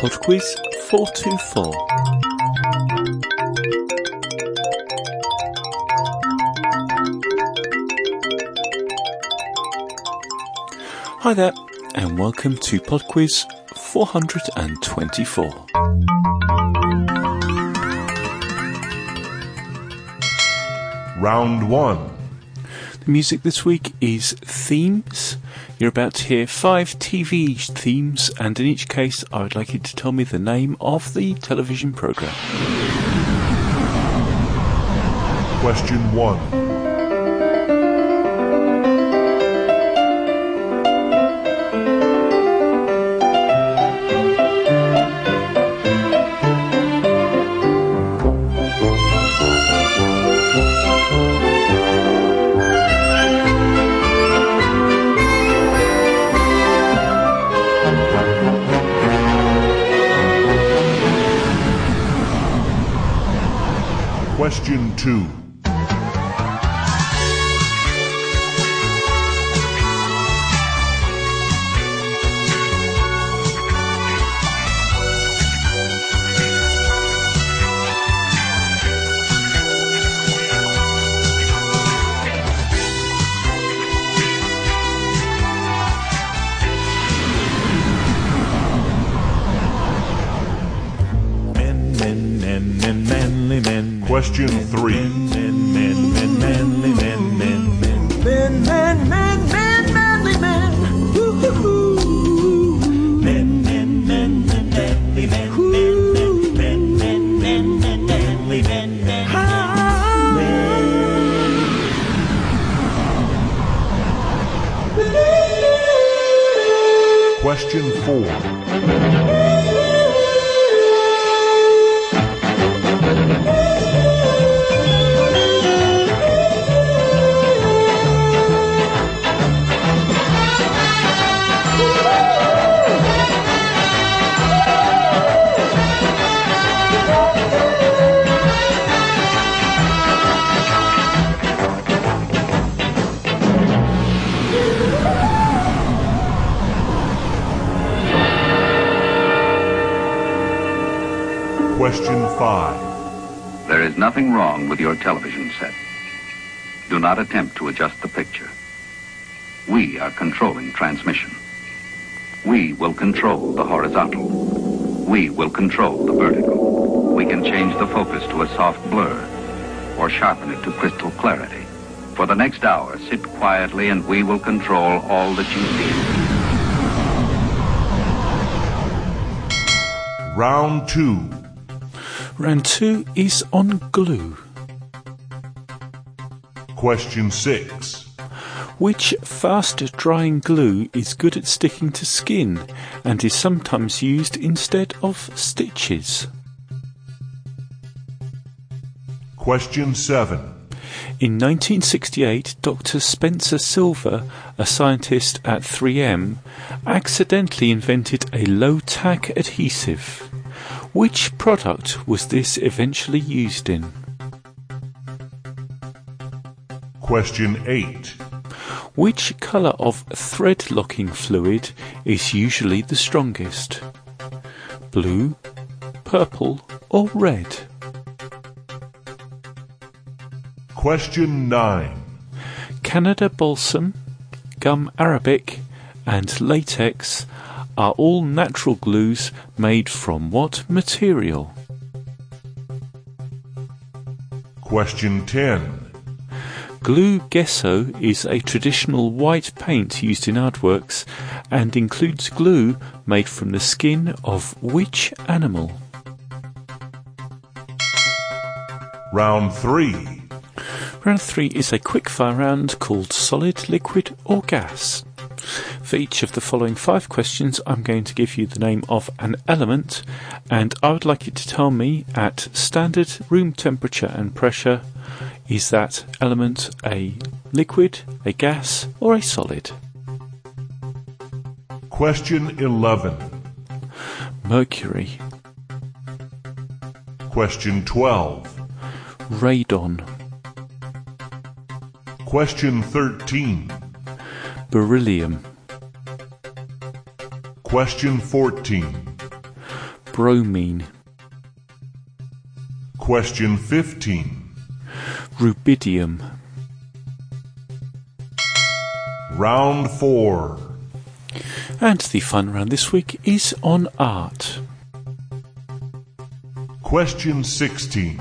Pod Quiz 424. Hi there, and welcome to Pod Quiz 424. Round 1. The music this week is themes. You're about to hear five TV themes, and in each case, I would like you to tell me the name of the television program. Question 1. Question Question 3. Men, men, men, men, manly men, men, men. Men, men, men, men, manly men. Men, men, men, men, manly men, men, men, men, men, men, men, manly men, men. Question 4. 5. There is nothing wrong with your television set. Do not attempt to adjust the picture. We are controlling transmission. We will control the horizontal. We will control the vertical. We can change the focus to a soft blur or sharpen it to crystal clarity. For the next hour, sit quietly and we will control all that you see. Round 2. Round two is on glue. Question 6. Which fast drying glue is good at sticking to skin and is sometimes used instead of stitches? Question 7. In 1968, Dr. Spencer Silver, a scientist at 3M, accidentally invented a low tack adhesive. Which product was this eventually used in? Question 8. Which colour of thread locking fluid is usually the strongest? Blue, purple, or red? Question 9. Canada balsam, gum arabic, and latex are all natural glues made from what material? Question 10. Glue gesso is a traditional white paint used in artworks and includes glue made from the skin of which animal? Round 3. Round 3 is a quickfire round called solid, liquid or gas. For each of the following five questions, I'm going to give you the name of an element, and I would like you to tell me at standard room temperature and pressure is that element a liquid, a gas, or a solid? Question 11. Mercury, Question 12. radon, Question 13. beryllium, Question 14. bromine? Question 15. Rubidium. Round 4. And the fun round this week is on art. Question 16.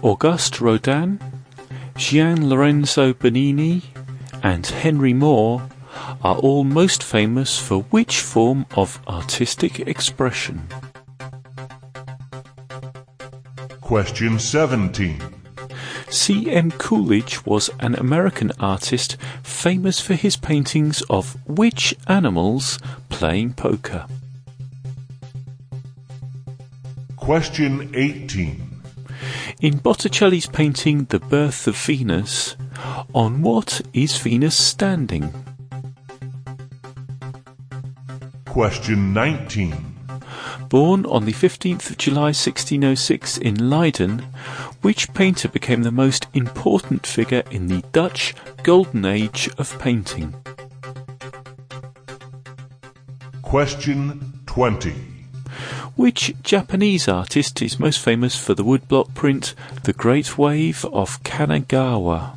Auguste Rodin, Gian Lorenzo Bernini, and Henry Moore are all most famous for which form of artistic expression? Question 17. C.M. Coolidge was an American artist famous for his paintings of which animals playing poker? Question 18. In Botticelli's painting The Birth of Venus, on what is Venus standing? Question 19. Born on the 15th of July 1606 in Leiden, which painter became the most important figure in the Dutch Golden Age of painting? Question 20. Which Japanese artist is most famous for the woodblock print The Great Wave of Kanagawa?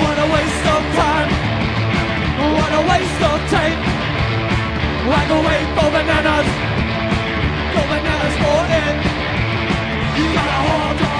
What a waste of time. What a waste of tape. Like a wait for bananas. Go bananas for it. You gotta hold your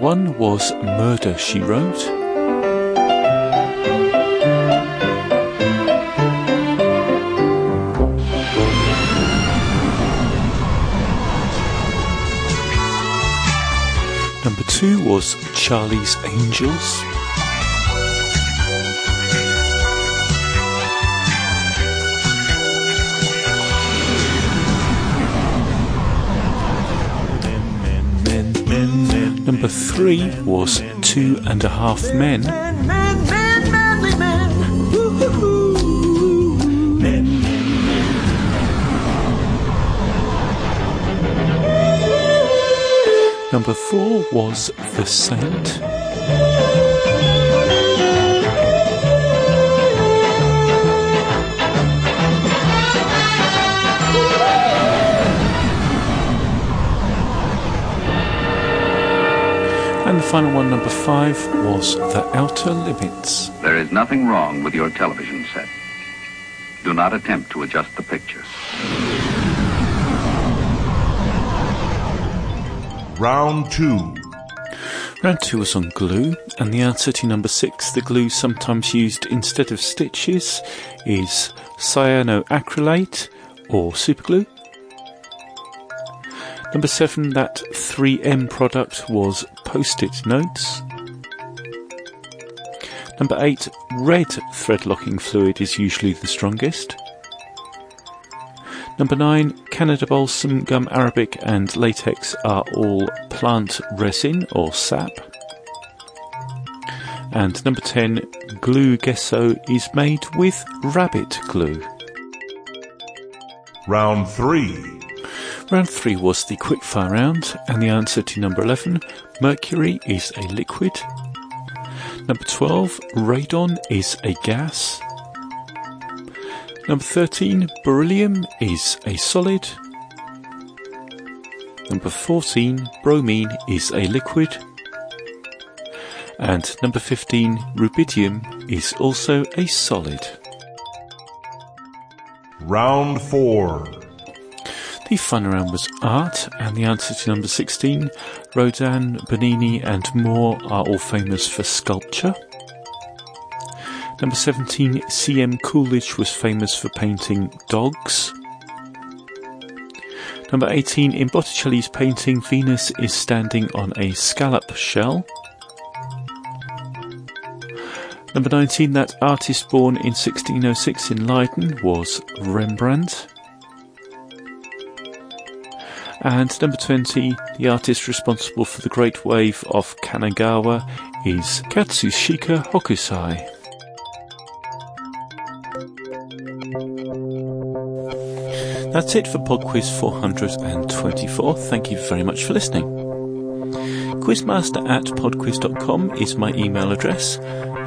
one was Murder, She Wrote. Number two was Charlie's Angels. Number three was Two and a Half Men. Number four was The Saint. And the final one, number five, was The Outer Limits. There is nothing wrong with your television set. Do not attempt to adjust the picture. Round 2. Round two was on glue, and the answer to number six, the glue sometimes used instead of stitches, is cyanoacrylate or superglue. Number seven, that 3M product was post-it notes. Number eight, red thread locking fluid is usually the strongest. Number nine, Canada balsam, gum arabic, and latex are all plant resin or sap. And number 10, glue gesso is made with rabbit glue. Round 3. Round 3 was the quickfire round, and the answer to number 11, mercury is a liquid. Number 12, radon is a gas. Number 13, beryllium is a solid. Number 14, bromine is a liquid. And number 15, rubidium is also a solid. Round 4. The fun around was art, and the answer to number 16, Rodin, Bernini, and Moore are all famous for sculpture. Number 17, C.M. Coolidge was famous for painting dogs. Number 18, in Botticelli's painting, Venus is standing on a scallop shell. Number 19, that artist born in 1606 in Leiden was Rembrandt. And number 20, the artist responsible for the Great Wave of Kanagawa is Katsushika Hokusai. That's it for PodQuiz 424. Thank you very much for listening. Quizmaster at podquiz.com is my email address,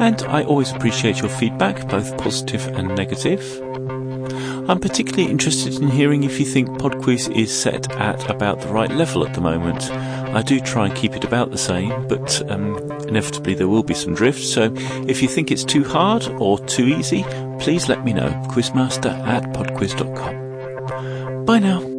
and I always appreciate your feedback, both positive and negative. I'm particularly interested in hearing if you think PodQuiz is set at about the right level at the moment. I do try and keep it about the same, but um, inevitably there will be some drift, so if you think it's too hard or too easy, please let me know. Quizmaster at podquiz.com. Bye now.